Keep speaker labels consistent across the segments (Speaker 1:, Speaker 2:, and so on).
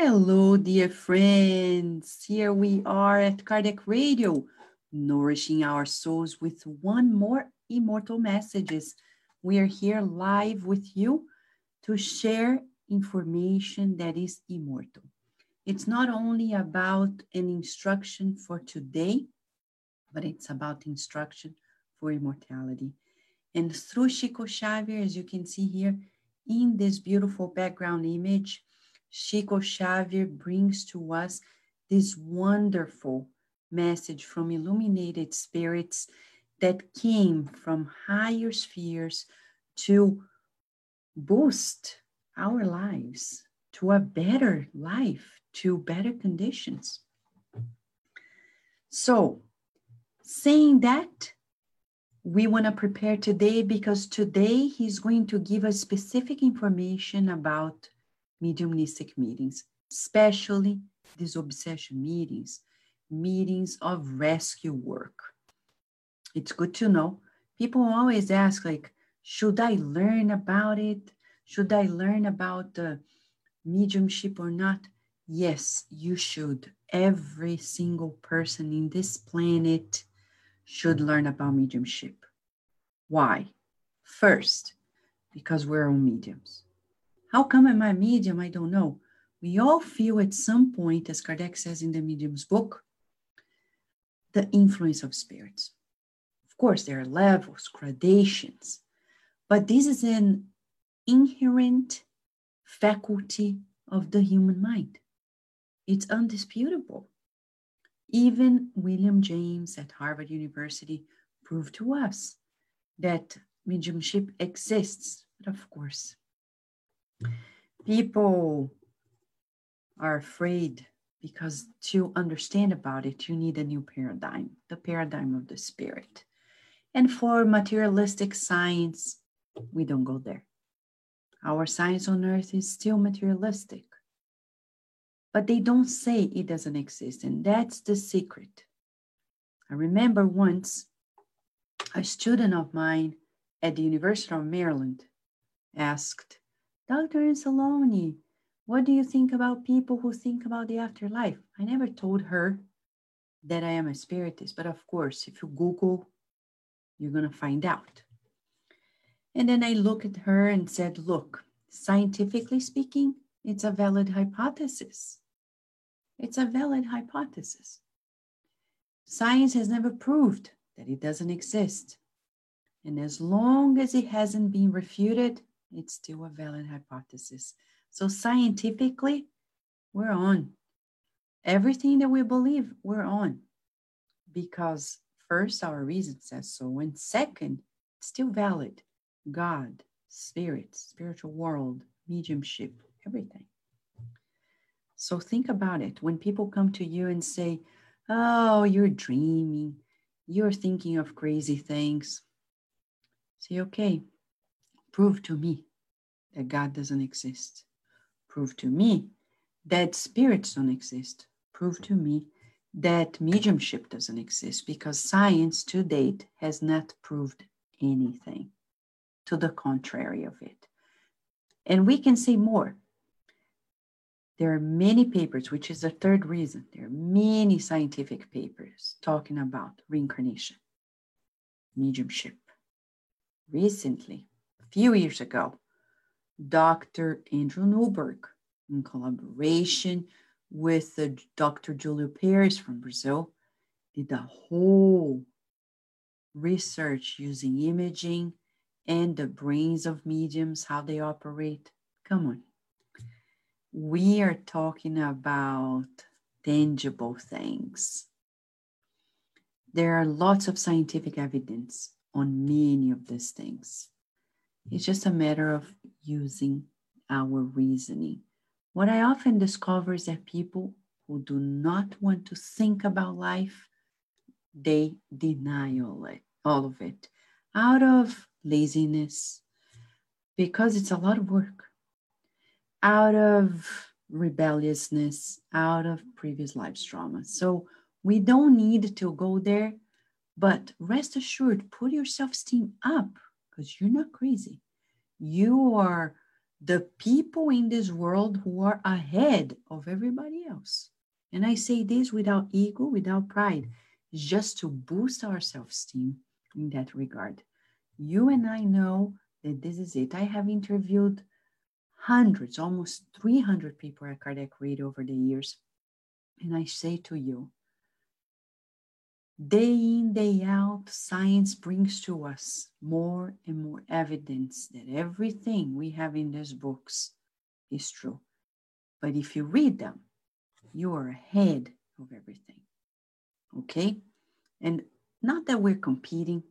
Speaker 1: Hello, dear friends. Here we are at Kardec Radio, nourishing our souls with one more immortal messages. We are here live with you to share information that is immortal. It's not only about an instruction for today, but it's about instruction for immortality. And through Chico Xavier, as you can see here in this beautiful background image, Chico Xavier brings to us this wonderful message from illuminated spirits that came from higher spheres to boost our lives to a better life, to better conditions. So, saying that, we want to prepare today because today he's going to give us specific information about mediumistic meetings, especially these obsession meetings, meetings of rescue work. It's good to know. People always ask, like, should I learn about it? Should I learn about the mediumship or not? Yes, you should. Every single person in this planet should learn about mediumship. Why? First, because we're all mediums. How come I'm I medium? I don't know. We all feel at some point, as Kardec says in the Medium's book, the influence of spirits. Of course, there are levels, gradations, but this is an inherent faculty of the human mind. It's undisputable. Even William James at Harvard University proved to us that mediumship exists. But of course, people are afraid because to understand about it, you need a new paradigm, the paradigm of the spirit. And for materialistic science, we don't go there. Our science on earth is still materialistic. But they don't say it doesn't exist, and that's the secret. I remember once a student of mine at the University of Maryland asked, Dr. Anseloni, what do you think about people who think about the afterlife? I never told her that I am a spiritist, but of course, if you Google, you're going to find out. And then I looked at her and said, Look, scientifically speaking, it's a valid hypothesis. It's a valid hypothesis. Science has never proved that it doesn't exist. And as long as it hasn't been refuted, it's still a valid hypothesis. So scientifically, we're on. Everything that we believe, we're on. Because first, our reason says so. And second, still valid. God, spirit, spiritual world, mediumship, everything. So think about it. When people come to you and say, Oh, you're dreaming, you're thinking of crazy things, say, Okay, Prove to me that God doesn't exist. Prove to me that spirits don't exist. Prove to me that mediumship doesn't exist because science to date has not proved anything to the contrary of it. And we can say more. There are many papers, which is the third reason. There are many scientific papers talking about reincarnation, mediumship. Recently, few years ago, Dr. Andrew Newberg, in collaboration with Dr. Julio Peres from Brazil, did a whole research using imaging and the brains of mediums, how they operate. Come on. We are talking about tangible things. There are lots of scientific evidence on many of these things. It's just a matter of using our reasoning. What I often discover is that people who do not want to think about life, they deny all, it, all of it out of laziness, because it's a lot of work, out of rebelliousness, out of previous life's trauma. So we don't need to go there, but rest assured, put your self esteem up because you're not crazy. You are the people in this world who are ahead of everybody else. And I say this without ego, without pride, just to boost our self esteem in that regard. You and I know that this is it. I have interviewed hundreds, almost 300 people at Kardec Radio over the years. And I say to you, day in, day out, science brings to us more and more evidence that everything we have in these books is true. But if you read them, you are ahead of everything. Okay? And not that we're competing,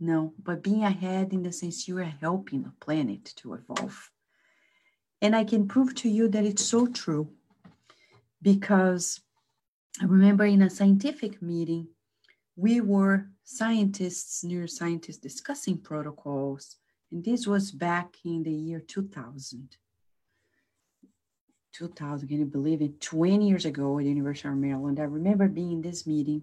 Speaker 1: no, but being ahead in the sense you are helping the planet to evolve. And I can prove to you that it's so true because I remember in a scientific meeting, we were scientists, neuroscientists discussing protocols, and this was back in the year 2000. 2000, can you believe it? 20 years ago at the University of Maryland, I remember being in this meeting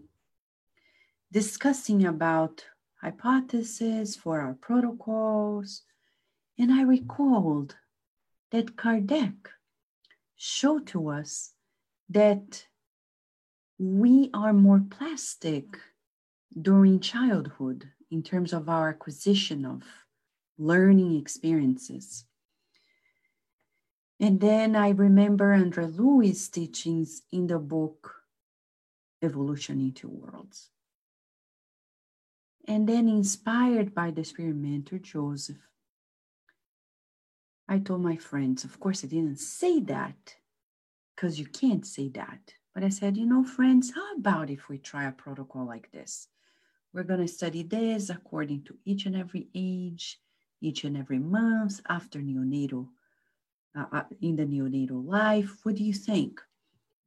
Speaker 1: discussing about hypotheses for our protocols, and I recalled that Kardec showed to us that we are more plastic during childhood in terms of our acquisition of learning experiences. And then I remember Andre Luiz' teachings in the book Evolution in Two Worlds. And then, inspired by the spirit mentor Joseph, I told my friends, of course, I didn't say that because you can't say that. But I said, you know, friends, how about if we try a protocol like this? We're going to study this according to each and every age, each and every month after neonatal, uh, uh in the neonatal life. What do you think?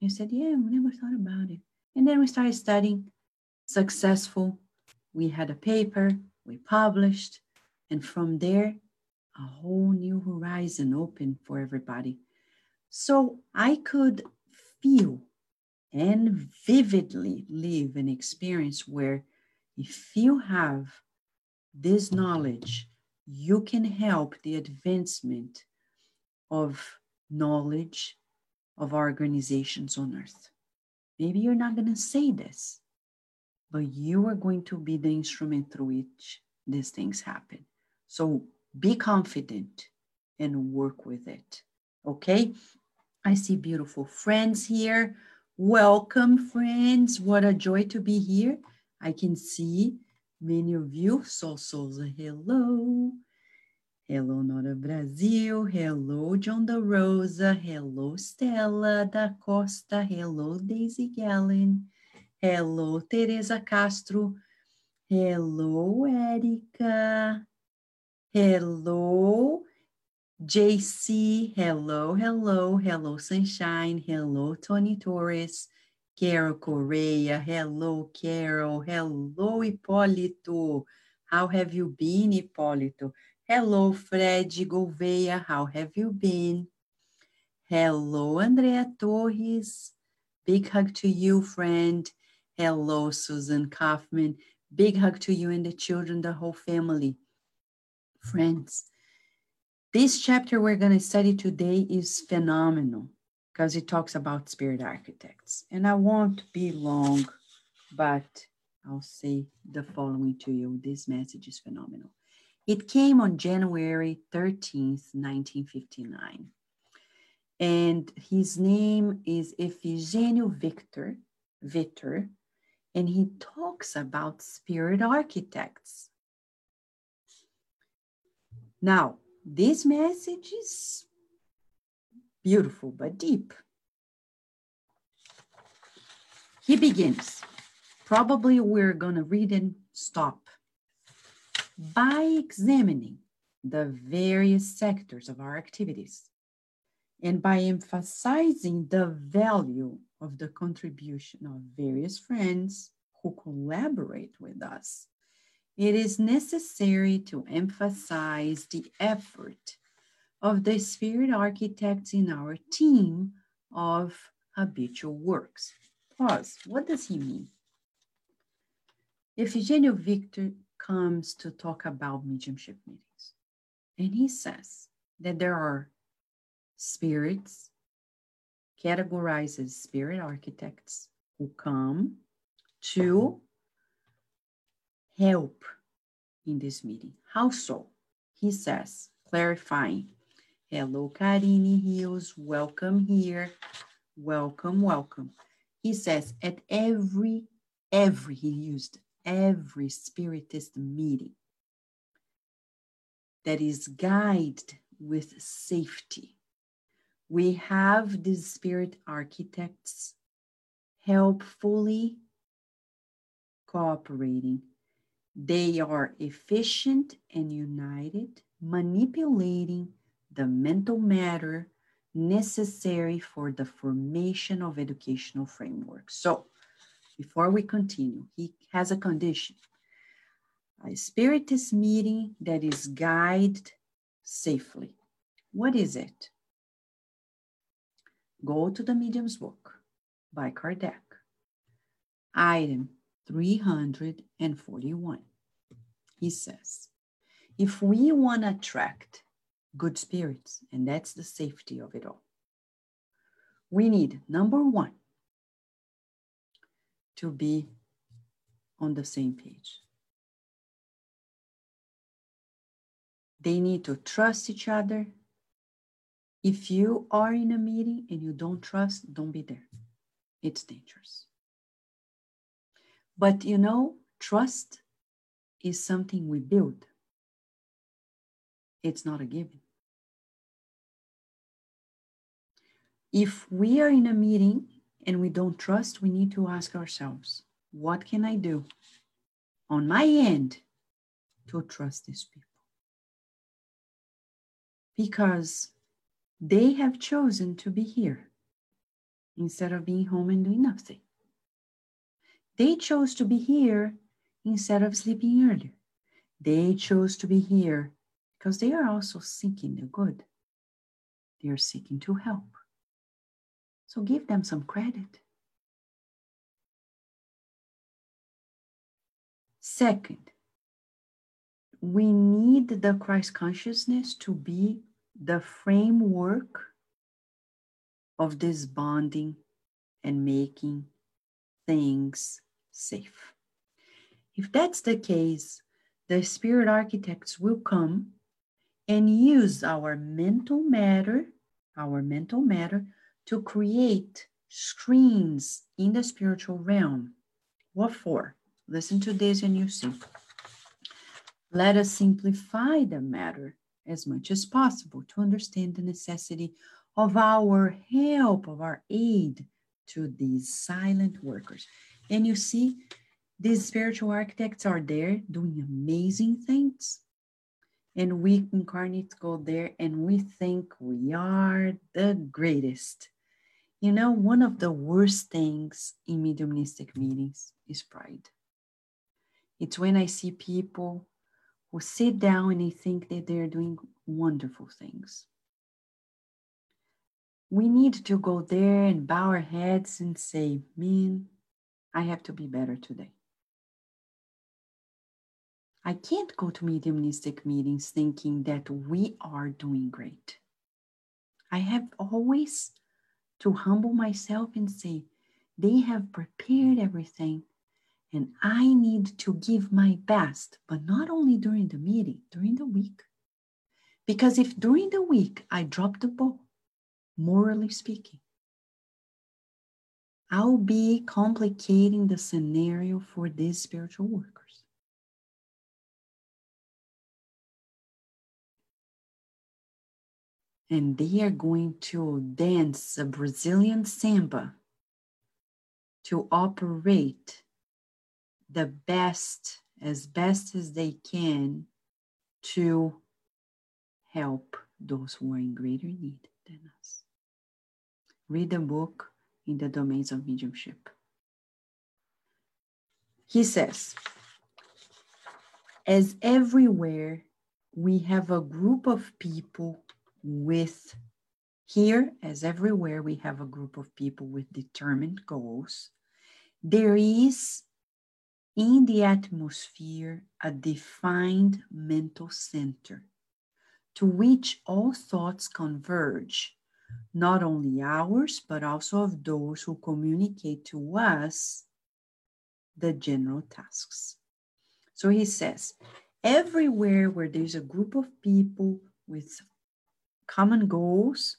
Speaker 1: I said, yeah, we never thought about it. And then we started studying. Successful. We had a paper, we published, and from there, a whole new horizon open for everybody. So I could feel and vividly live an experience where if you have this knowledge, you can help the advancement of knowledge of our organizations on earth. Maybe you're not going to say this, but you are going to be the instrument through which these things happen. So be confident and work with it. Okay. I see beautiful friends here. Welcome, friends. What a joy to be here. I can see many of you. Sol Souza, hello. Hello, Nora Brasil. Hello, John da Rosa. Hello, Stella da Costa. Hello, Daisy Gallen. Hello, Teresa Castro. Hello, Erica. Hello, JC. Hello, hello, hello, Sunshine. Hello, Tony Torres. Carol Correa. Hello, Carol. Hello, Hipólito. How have you been, Hipólito? Hello, Fred Gouveia. How have you been? Hello, Andrea Torres. Big hug to you, friend. Hello, Susan Kaufman. Big hug to you and the children, the whole family. Friends, this chapter we're going to study today is phenomenal because it talks about spirit architects. And I won't be long, but I'll say the following to you. This message is phenomenal. It came on January 13th, 1959. And his name is Efigenio Victor, Victor, and he talks about spirit architects. Now, this message is beautiful but deep. He begins. Probably we're going to read and stop. By examining the various sectors of our activities and by emphasizing the value of the contribution of various friends who collaborate with us it is necessary to emphasize the effort of the spirit architects in our team of habitual works. Pause. What does he mean? Efigenio Victor comes to talk about mediumship meetings, and he says that there are spirits, categorizes spirit architects who come to help in this meeting. How so? He says, clarifying. Hello, Karine Rios. Welcome here. Welcome, welcome. He says, at every, every, he used every spiritist meeting that is guided with safety. We have these spirit architects helpfully cooperating. They are efficient and united, manipulating the mental matter necessary for the formation of educational frameworks. So, before we continue, he has a condition a spiritist meeting that is guided safely. What is it? Go to the Medium's Book by Kardec, item 341. He says, if we want to attract good spirits, and that's the safety of it all, we need number one, to be on the same page. They need to trust each other. If you are in a meeting and you don't trust, don't be there. It's dangerous. But you know, trust is something we build, it's not a given. If we are in a meeting and we don't trust, we need to ask ourselves, what can I do on my end to trust these people? because they have chosen to be here instead of being home and doing nothing. They chose to be here instead of sleeping earlier. They chose to be here because they are also seeking the good. They are seeking to help. So give them some credit. Second, we need the Christ consciousness to be the framework of this bonding and making things safe. If that's the case, the spirit architects will come and use our mental matter, our mental matter, to create screens in the spiritual realm. What for? Listen to this and you see. Let us simplify the matter as much as possible to understand the necessity of our help, of our aid to these silent workers. And you see, these spiritual architects are there doing amazing things. And we incarnates go there and we think we are the greatest. You know, one of the worst things in mediumistic meetings is pride. It's when I see people who sit down and they think that they're doing wonderful things. We need to go there and bow our heads and say, Man, I have to be better today. I can't go to mediumistic meetings thinking that we are doing great. I have always to humble myself and say, they have prepared everything and I need to give my best, but not only during the meeting, during the week. Because if during the week I drop the ball, morally speaking, I'll be complicating the scenario for this spiritual workers. And they are going to dance a Brazilian samba to operate the best, as best as they can, to help those who are in greater need than us. Read the book in the domains of mediumship. He says, as everywhere, we have a group of people with, here, as everywhere, we have a group of people with determined goals. There is in the atmosphere a defined mental center to which all thoughts converge not only ours, but also of those who communicate to us the general tasks. So he says, everywhere where there's a group of people with common goals,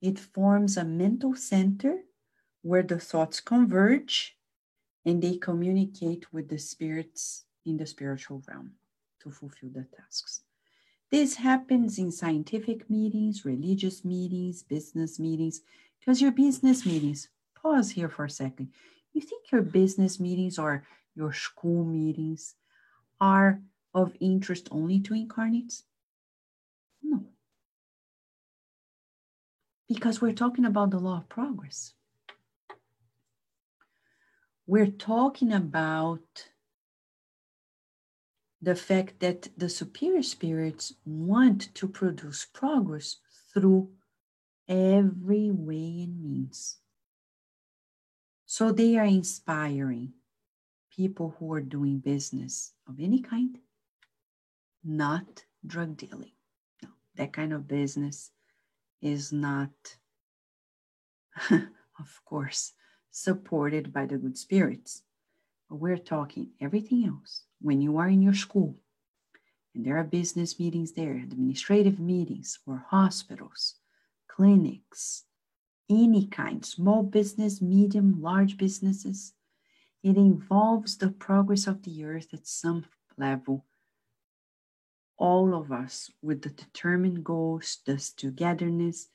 Speaker 1: it forms a mental center where the thoughts converge and they communicate with the spirits in the spiritual realm to fulfill the tasks. This happens in scientific meetings, religious meetings, business meetings, because your business meetings, pause here for a second. You think your business meetings or your school meetings are of interest only to incarnates? No. Because we're talking about the law of progress. We're talking about the fact that the superior spirits want to produce progress through every way and means. So they are inspiring people who are doing business of any kind, not drug dealing. No, that kind of business is not, of course, supported by the good spirits. But we're talking everything else. When you are in your school and there are business meetings there, administrative meetings, or hospitals, clinics, any kind, small business, medium, large businesses, it involves the progress of the earth at some level. All of us, with the determined goals, this togetherness,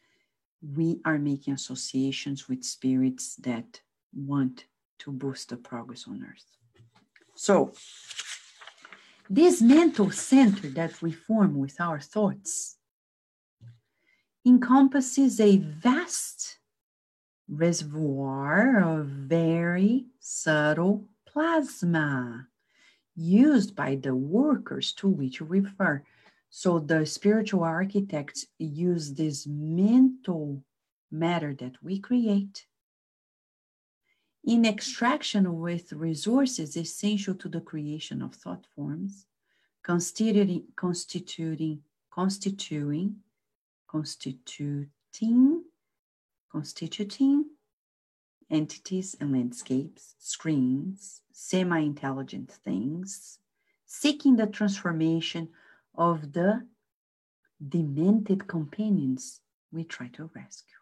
Speaker 1: we are making associations with spirits that want to boost the progress on earth. So, this mental center that we form with our thoughts encompasses a vast reservoir of very subtle plasma used by the workers to which we refer. So the spiritual architects use this mental matter that we create in extraction with resources essential to the creation of thought forms, constituting, constituting, constituting, constituting, constituting entities and landscapes, screens, semi-intelligent things, seeking the transformation of the demented companions we try to rescue.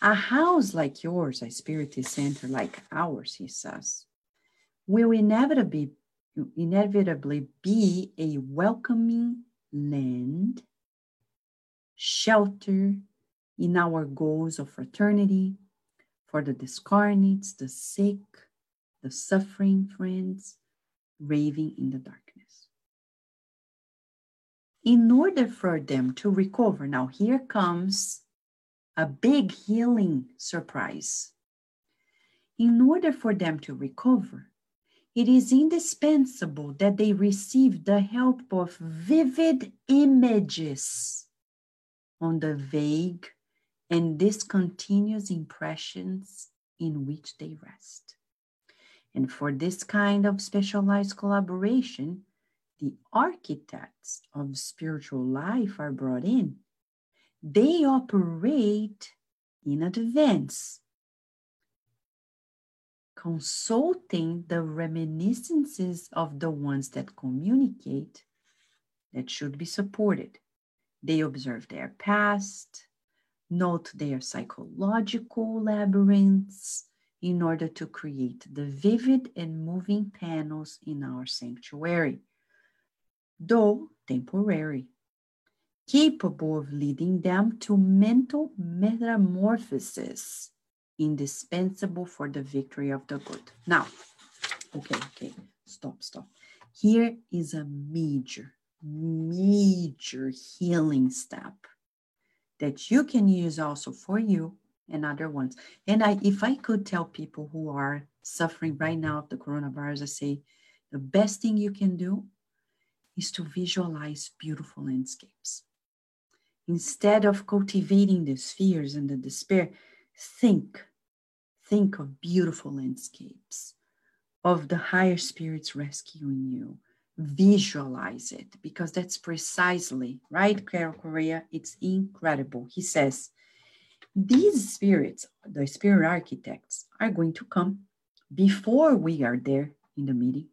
Speaker 1: A house like yours, a spiritist center like ours, he says, will inevitably, inevitably be a welcoming land, shelter in our goals of fraternity for the discarnates, the sick, the suffering friends, raving in the darkness. In order for them to recover, now here comes a big healing surprise. In order for them to recover, it is indispensable that they receive the help of vivid images on the vague and discontinuous impressions in which they rest. And for this kind of specialized collaboration, the architects of spiritual life are brought in they operate in advance, consulting the reminiscences of the ones that communicate that should be supported. They observe their past, note their psychological labyrinths in order to create the vivid and moving panels in our sanctuary, though temporary capable of leading them to mental metamorphosis indispensable for the victory of the good. Now, okay, okay, stop, stop. Here is a major, major healing step that you can use also for you and other ones. And I, if I could tell people who are suffering right now of the coronavirus, I say the best thing you can do is to visualize beautiful landscapes. Instead of cultivating the fears and the despair, think, think of beautiful landscapes, of the higher spirits rescuing you. Visualize it because that's precisely right, Carol Correa. It's incredible. He says, These spirits, the spirit architects, are going to come before we are there in the meeting.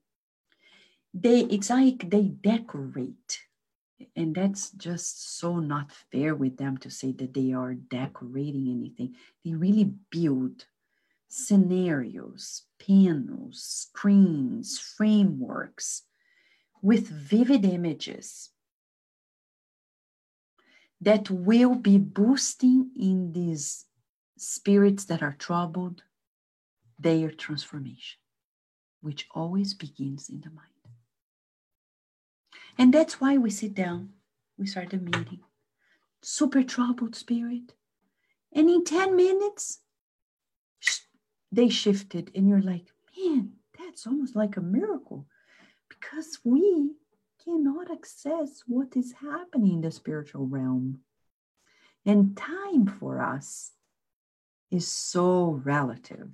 Speaker 1: They it's like they decorate. And that's just so not fair with them to say that they are decorating anything. They really build scenarios, panels, screens, frameworks with vivid images that will be boosting in these spirits that are troubled their transformation, which always begins in the mind. And that's why we sit down, we start the meeting, super troubled spirit. And in 10 minutes, they shifted, and you're like, man, that's almost like a miracle because we cannot access what is happening in the spiritual realm. And time for us is so relative.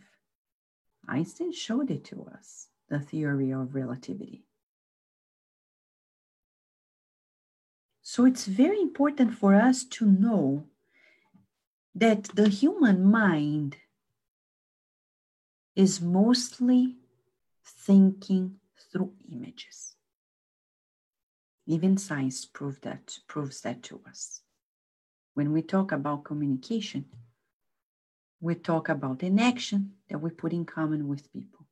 Speaker 1: Einstein showed it to us, the theory of relativity. So it's very important for us to know that the human mind is mostly thinking through images. Even science prove that, proves that to us. When we talk about communication, we talk about an action that we put in common with people.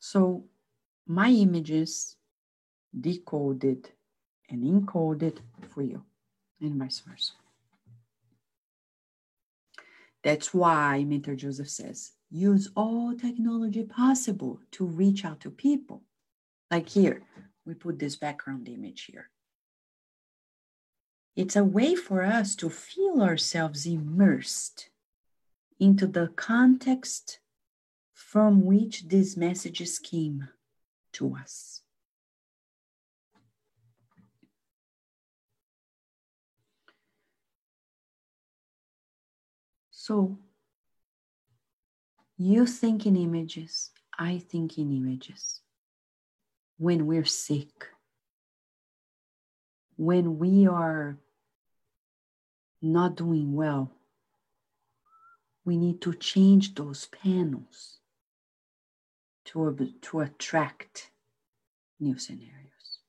Speaker 1: So my images decoded and encoded for you, and vice versa. That's why Mentor Joseph says use all technology possible to reach out to people. Like here, we put this background image here. It's a way for us to feel ourselves immersed into the context from which these messages came to us. So, you think in images, I think in images. When we're sick, when we are not doing well, we need to change those panels to, to attract new scenarios.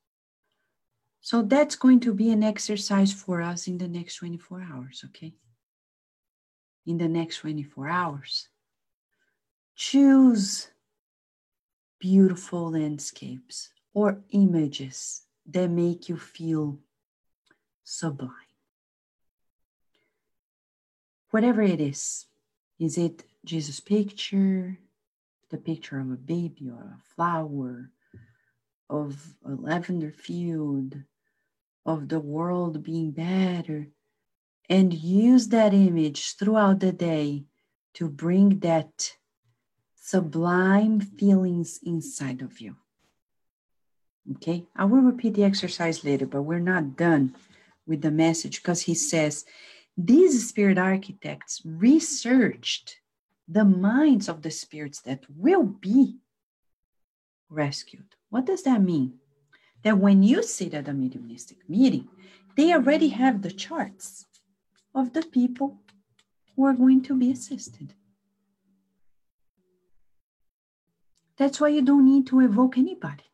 Speaker 1: So that's going to be an exercise for us in the next 24 hours, okay? In the next 24 hours Choose beautiful landscapes or images that make you feel sublime. Whatever it is, is it Jesus' picture, the picture of a baby or a flower, of a lavender field, of the world being better, and use that image throughout the day to bring that sublime feelings inside of you. Okay, I will repeat the exercise later, but we're not done with the message because he says these spirit architects researched the minds of the spirits that will be rescued. What does that mean? That when you sit at a mediumistic meeting, they already have the charts of the people who are going to be assisted. That's why you don't need to evoke anybody.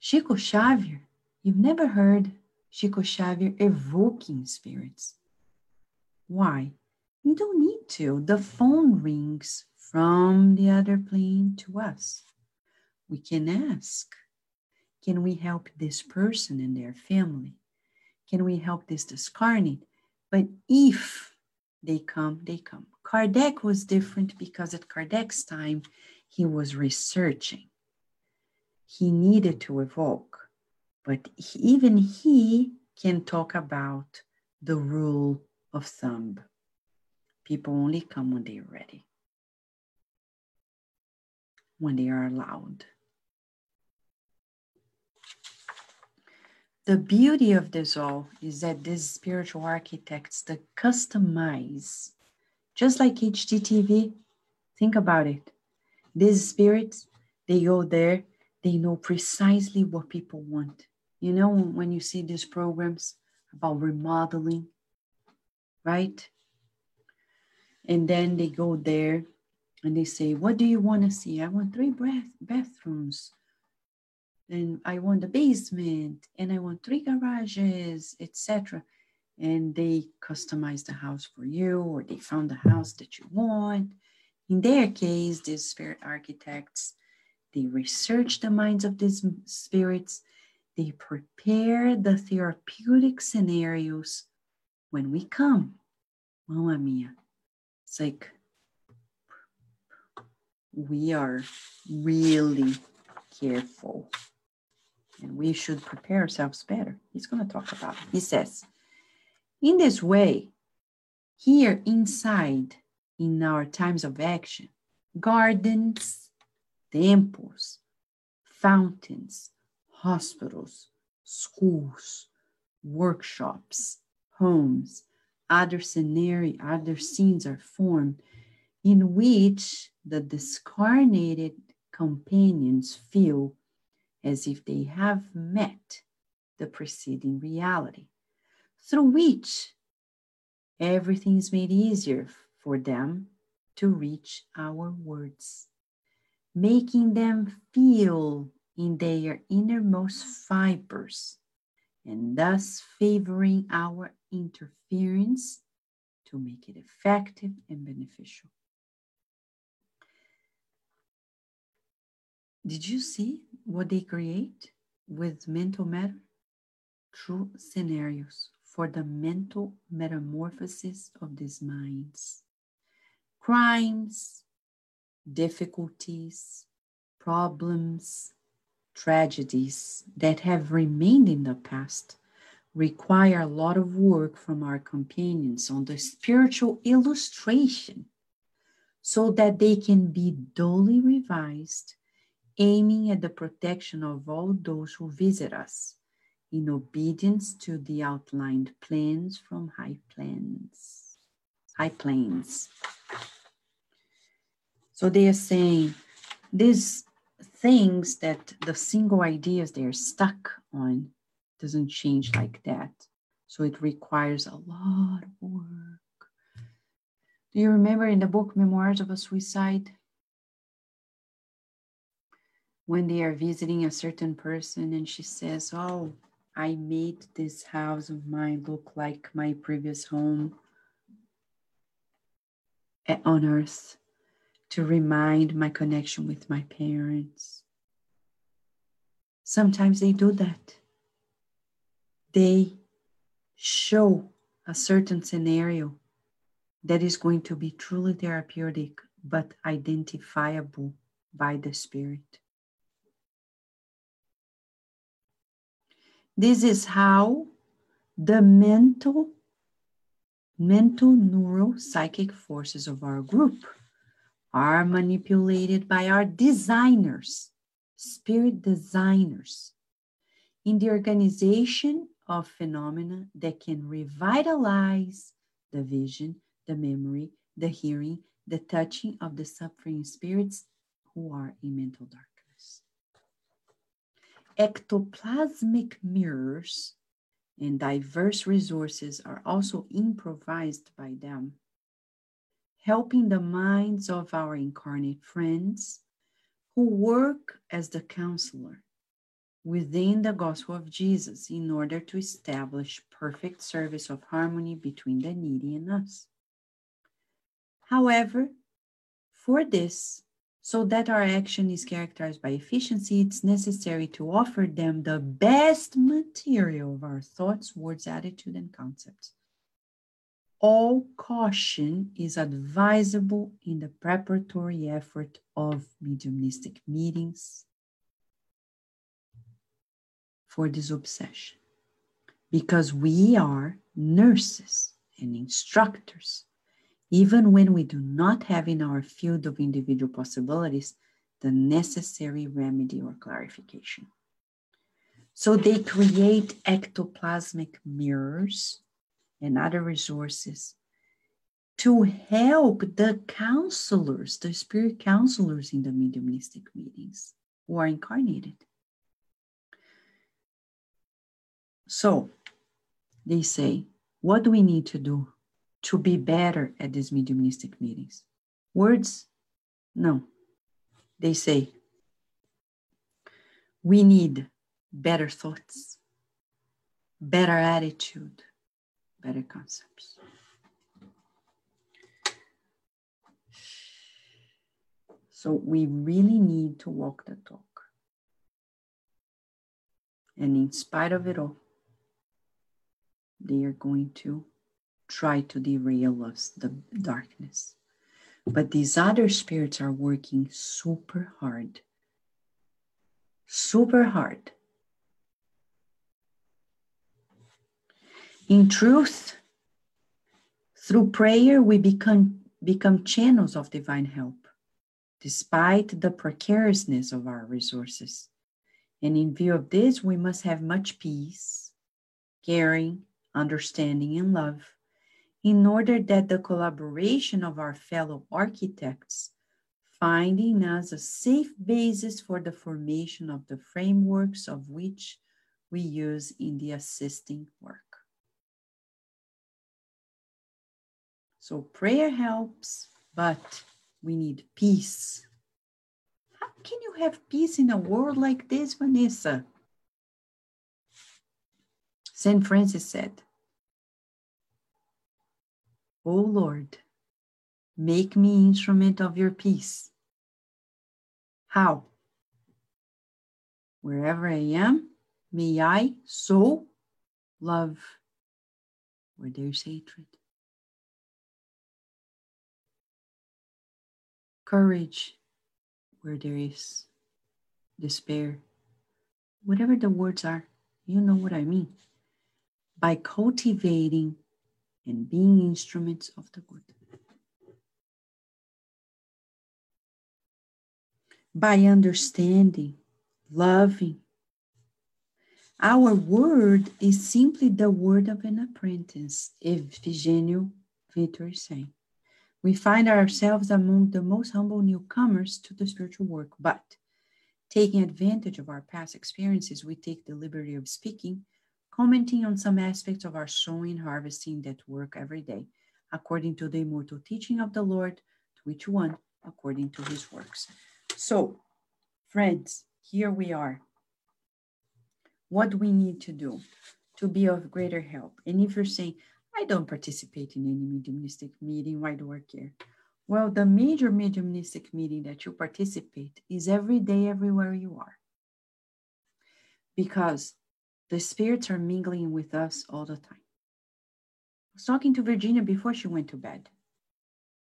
Speaker 1: Chico Xavier, you've never heard Chico Xavier evoking spirits. Why? You don't need to. The phone rings from the other plane to us. We can ask Can we help this person and their family? Can we help this discarnate? But if they come, they come. Kardec was different because at Kardec's time, he was researching. He needed to evoke, but he, even he can talk about the rule of thumb. People only come when they're ready, when they are allowed. The beauty of this all is that these spiritual architects that customize, just like HGTV, think about it. These spirits, they go there, they know precisely what people want. You know, when you see these programs, about remodeling, right? And then they go there and they say, What do you want to see? I want three bath- bathrooms. And I want a basement and I want three garages, etc. And they customize the house for you, or they found the house that you want. In their case, these spirit architects, they research the minds of these spirits, they prepare the therapeutic scenarios when we come. Mamma mia. It's like we are really careful and we should prepare ourselves better. He's going to talk about it. He says, in this way, here inside, in our times of action, gardens, temples, fountains, hospitals, schools, workshops, homes, other scenario, other scenes are formed in which the discarnated companions feel as if they have met the preceding reality, through which everything is made easier for them to reach our words, making them feel in their innermost fibers and thus favoring our interference to make it effective and beneficial. Did you see what they create with mental matter? True scenarios for the mental metamorphosis of these minds. Crimes, difficulties, problems, tragedies that have remained in the past require a lot of work from our companions on the spiritual illustration so that they can be duly revised, aiming at the protection of all those who visit us in obedience to the outlined plans from high planes. High planes. So they are saying these things that the single ideas they're stuck on doesn't change like that. So it requires a lot of work. Do you remember in the book Memoirs of a Suicide? When they are visiting a certain person and she says, Oh, I made this house of mine look like my previous home eh, on earth to remind my connection with my parents. Sometimes they do that. They show a certain scenario that is going to be truly therapeutic but identifiable by the spirit. This is how the mental, mental neural psychic forces of our group are manipulated by our designers, spirit designers, in the organization of phenomena that can revitalize the vision, the memory, the hearing, the touching of the suffering spirits who are in mental darkness. Ectoplasmic mirrors and diverse resources are also improvised by them helping the minds of our incarnate friends who work as the counselor within the gospel of Jesus in order to establish perfect service of harmony between the needy and us. However, for this, so that our action is characterized by efficiency, it's necessary to offer them the best material of our thoughts, words, attitude, and concepts all caution is advisable in the preparatory effort of mediumistic meetings for this obsession. Because we are nurses and instructors, even when we do not have in our field of individual possibilities the necessary remedy or clarification. So they create ectoplasmic mirrors and other resources to help the counselors, the spirit counselors in the mediumistic meetings who are incarnated. So, they say, what do we need to do to be better at these mediumistic meetings? Words? No. They say, we need better thoughts, better attitude, better concepts. So we really need to walk the talk. And in spite of it all, they are going to try to derail us, the darkness. But these other spirits are working super hard. Super hard. In truth, through prayer, we become, become channels of divine help, despite the precariousness of our resources. And in view of this, we must have much peace, caring, understanding, and love in order that the collaboration of our fellow architects finding us a safe basis for the formation of the frameworks of which we use in the assisting work. So prayer helps, but we need peace. How can you have peace in a world like this, Vanessa? St. Francis said, O Lord, make me instrument of your peace. How? Wherever I am, may I so love where there's hatred. Courage where there is despair. Whatever the words are, you know what I mean. By cultivating and being instruments of the good. By understanding, loving. Our word is simply the word of an apprentice, Efigênio Victor saying. We find ourselves among the most humble newcomers to the spiritual work, but taking advantage of our past experiences, we take the liberty of speaking commenting on some aspects of our sowing harvesting that work every day, according to the immortal teaching of the Lord, to each one according to his works. So, friends, here we are. What we need to do to be of greater help? And if you're saying, I don't participate in any mediumistic meeting, why do I care? Well, the major mediumistic meeting that you participate is every day, everywhere you are. Because the spirits are mingling with us all the time. I was talking to Virginia before she went to bed.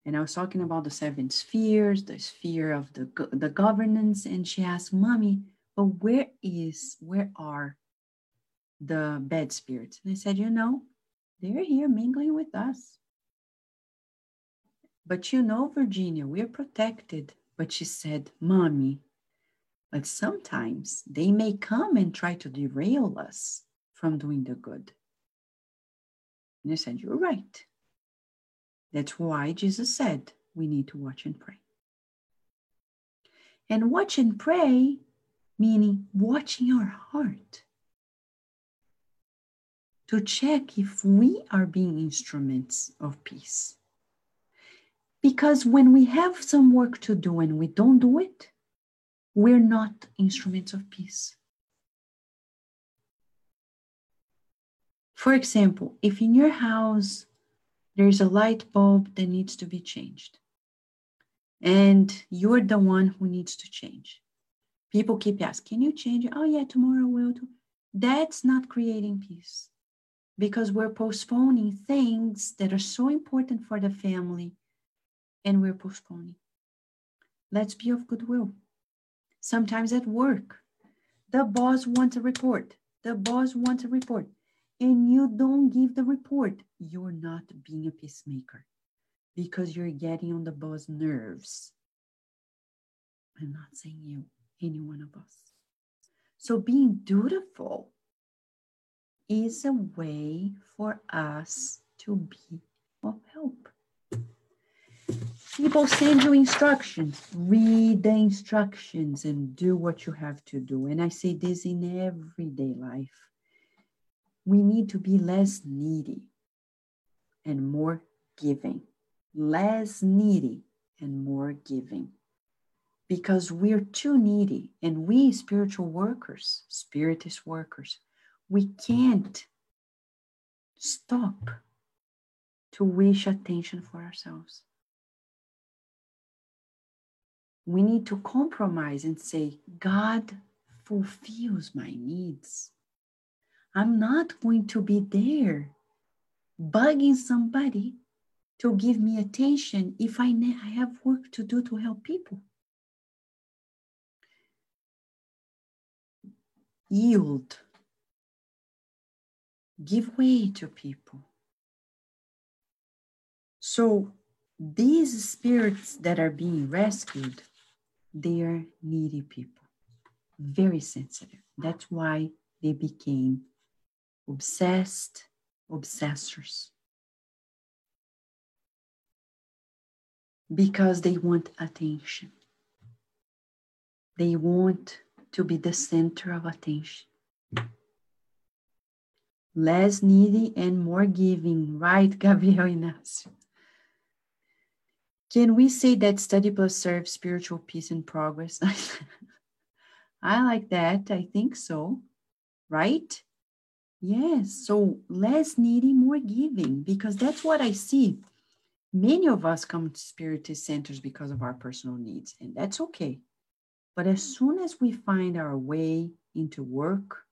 Speaker 1: And I was talking about the seven spheres, the sphere of the, the governance. And she asked, Mommy, but where is, where are the bad spirits? And I said, You know, they're here mingling with us. But you know, Virginia, we're protected. But she said, Mommy, but sometimes they may come and try to derail us from doing the good. And I said, You're right. That's why Jesus said we need to watch and pray. And watch and pray, meaning watching our heart to check if we are being instruments of peace. Because when we have some work to do and we don't do it, we're not instruments of peace. For example, if in your house there's a light bulb that needs to be changed, and you're the one who needs to change, people keep asking, Can you change it? Oh, yeah, tomorrow we'll Do. That's not creating peace because we're postponing things that are so important for the family and we're postponing. Let's be of goodwill sometimes at work. The boss wants a report. The boss wants a report. And you don't give the report. You're not being a peacemaker because you're getting on the boss' nerves. I'm not saying you, any one of us. So being dutiful is a way for us to be. People send you instructions. Read the instructions and do what you have to do. And I say this in everyday life. we need to be less needy and more giving. Less needy and more giving. Because we're too needy, and we spiritual workers, spiritist workers, we can't stop to wish attention for ourselves. We need to compromise and say, God fulfills my needs. I'm not going to be there bugging somebody to give me attention if I, ne- I have work to do to help people. Yield. Give way to people. So these spirits that are being rescued, they are needy people, very sensitive. That's why they became obsessed obsessors. Because they want attention. They want to be the center of attention. Less needy and more giving, right, Gabriel Inácio? Can we say that study plus serve spiritual peace and progress? I like that. I think so. Right? Yes. So less needing, more giving, because that's what I see. Many of us come to spiritist centers because of our personal needs, and that's okay. But as soon as we find our way into work,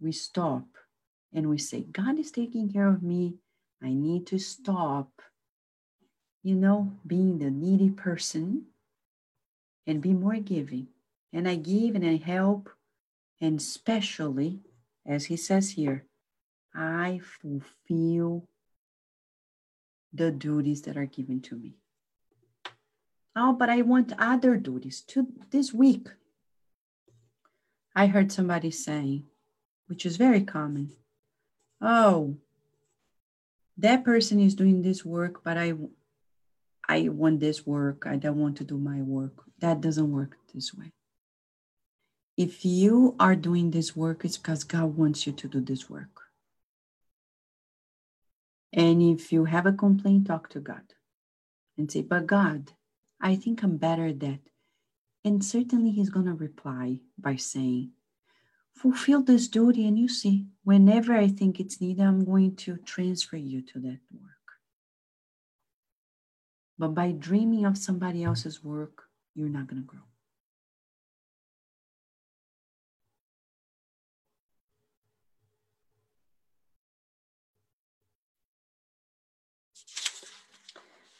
Speaker 1: we stop and we say, God is taking care of me. I need to stop you know, being the needy person and be more giving. And I give and I help, and especially, as he says here, I fulfill the duties that are given to me. Oh, but I want other duties. To this week, I heard somebody saying, which is very common, oh, that person is doing this work, but I I want this work, I don't want to do my work. That doesn't work this way. If you are doing this work, it's because God wants you to do this work. And if you have a complaint, talk to God and say, But God, I think I'm better at that. And certainly He's going to reply by saying, Fulfill this duty, and you see, whenever I think it's needed, I'm going to transfer you to that work. But by dreaming of somebody else's work, you're not going to grow.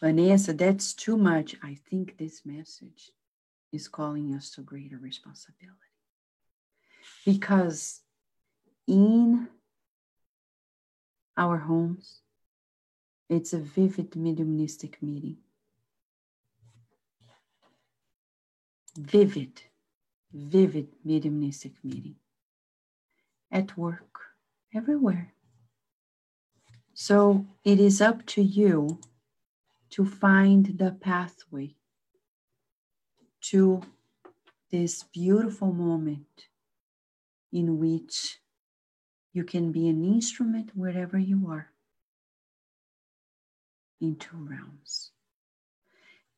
Speaker 1: Vanessa, that's too much. I think this message is calling us to greater responsibility. Because in our homes, it's a vivid mediumistic meeting. Vivid, vivid mediumistic meeting at work, everywhere. So it is up to you to find the pathway to this beautiful moment in which you can be an instrument wherever you are in two realms.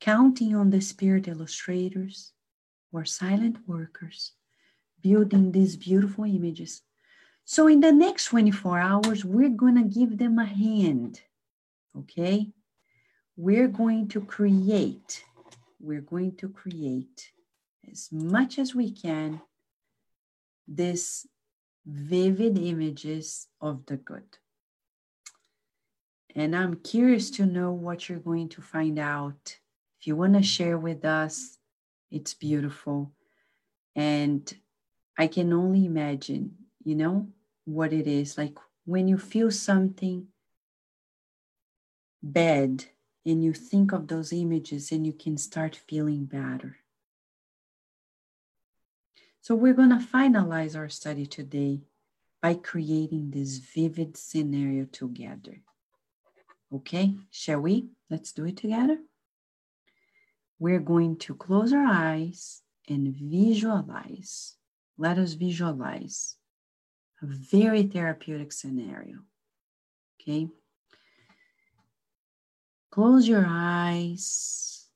Speaker 1: Counting on the spirit illustrators, or silent workers building these beautiful images. So, in the next 24 hours, we're to give them a hand, okay? We're going to create, we're going to create as much as we can this vivid images of the good. And I'm curious to know what you're going to find out. If you want to share with us, it's beautiful. And I can only imagine, you know, what it is like when you feel something bad and you think of those images and you can start feeling better. So, we're going to finalize our study today by creating this vivid scenario together. Okay, shall we? Let's do it together we're going to close our eyes and visualize. Let us visualize a very therapeutic scenario. Okay. Close your eyes,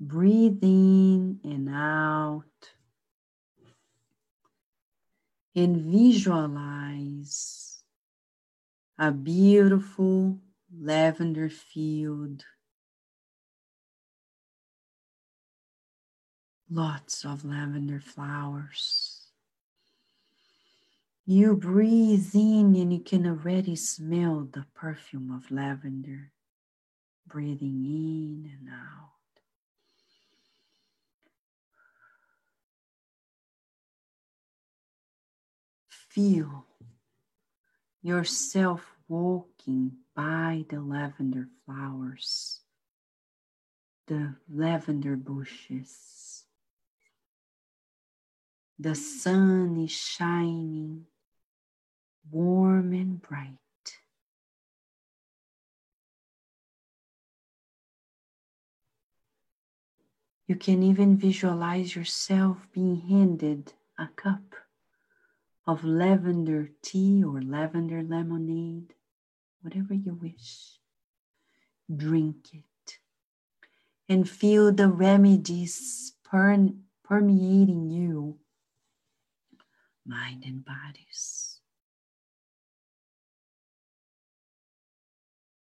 Speaker 1: breathe in and out, and visualize a beautiful lavender field. Lots of lavender flowers. You breathe in and you can already smell the perfume of lavender, breathing in and out. Feel yourself walking by the lavender flowers, the lavender bushes. The sun is shining warm and bright. You can even visualize yourself being handed a cup of lavender tea or lavender lemonade, whatever you wish. Drink it and feel the remedies permeating you, mind and bodies.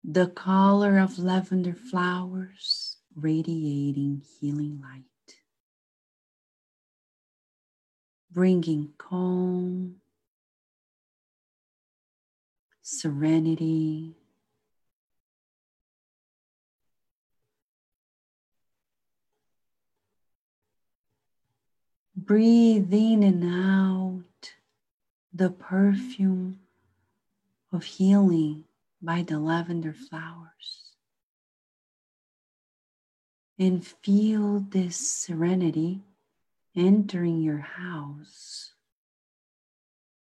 Speaker 1: the color of lavender flowers radiating healing light, bringing calm, serenity, Breathe in and out the perfume of healing by the lavender flowers. And feel this serenity entering your house,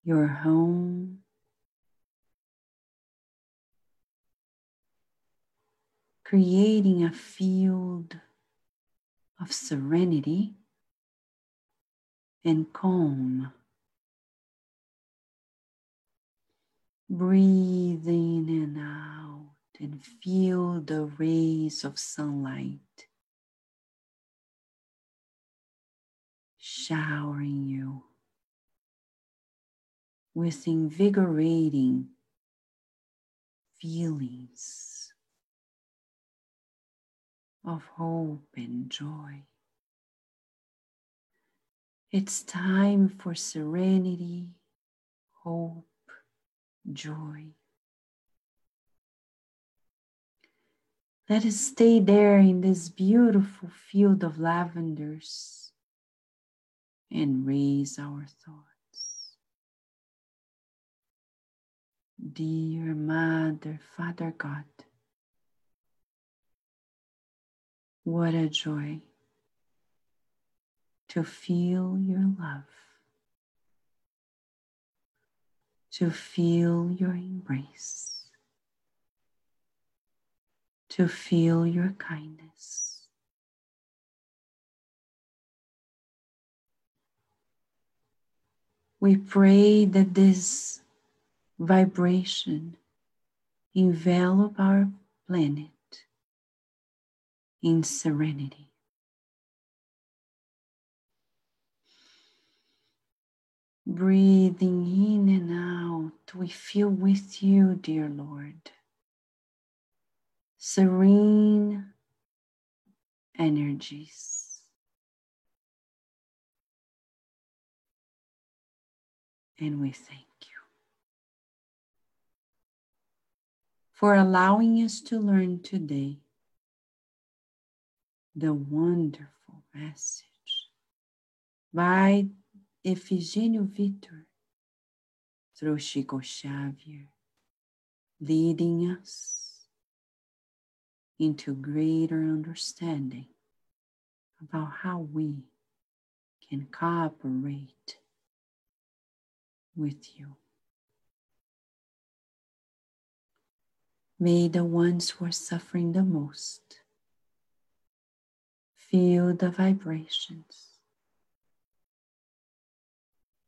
Speaker 1: your home, creating a field of serenity and calm. Breathe in and out and feel the rays of sunlight showering you with invigorating feelings of hope and joy. It's time for serenity, hope, joy. Let us stay there in this beautiful field of lavenders and raise our thoughts. Dear Mother, Father God, what a joy to feel your love. to feel your embrace, to feel your kindness. We pray that this vibration envelop our planet in serenity. Breathing in and out, we feel with you, dear Lord. Serene energies. And we thank you for allowing us to learn today the wonderful message by Efigênio Victor through Chico Xavier, leading us into greater understanding about how we can cooperate with you. May the ones who are suffering the most feel the vibrations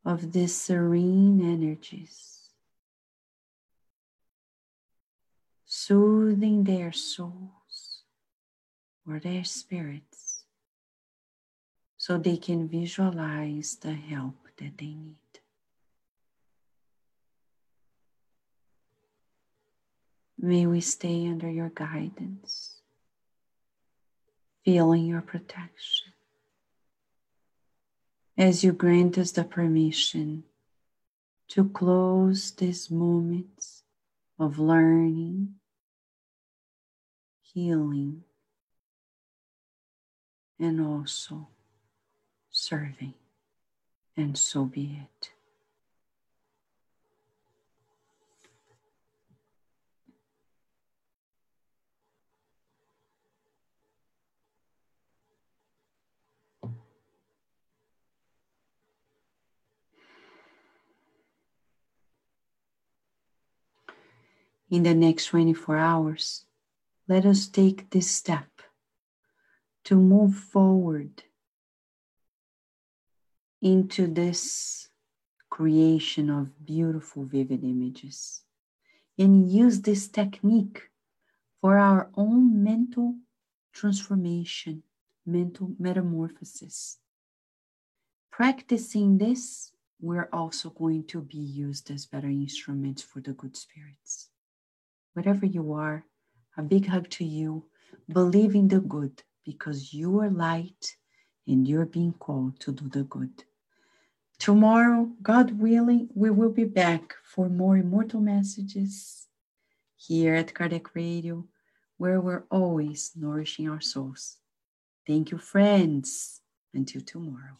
Speaker 1: of these serene energies, soothing their souls or their spirits so they can visualize the help that they need. May we stay under your guidance, feeling your protection as you grant us the permission to close these moments of learning, healing, and also serving. And so be it. In the next 24 hours, let us take this step to move forward into this creation of beautiful, vivid images and use this technique for our own mental transformation, mental metamorphosis. Practicing this, we're also going to be used as better instruments for the good spirits wherever you are, a big hug to you. Believe in the good because you are light and you're being called to do the good. Tomorrow, God willing, we will be back for more immortal messages here at Kardec Radio, where we're always nourishing our souls. Thank you, friends. Until tomorrow.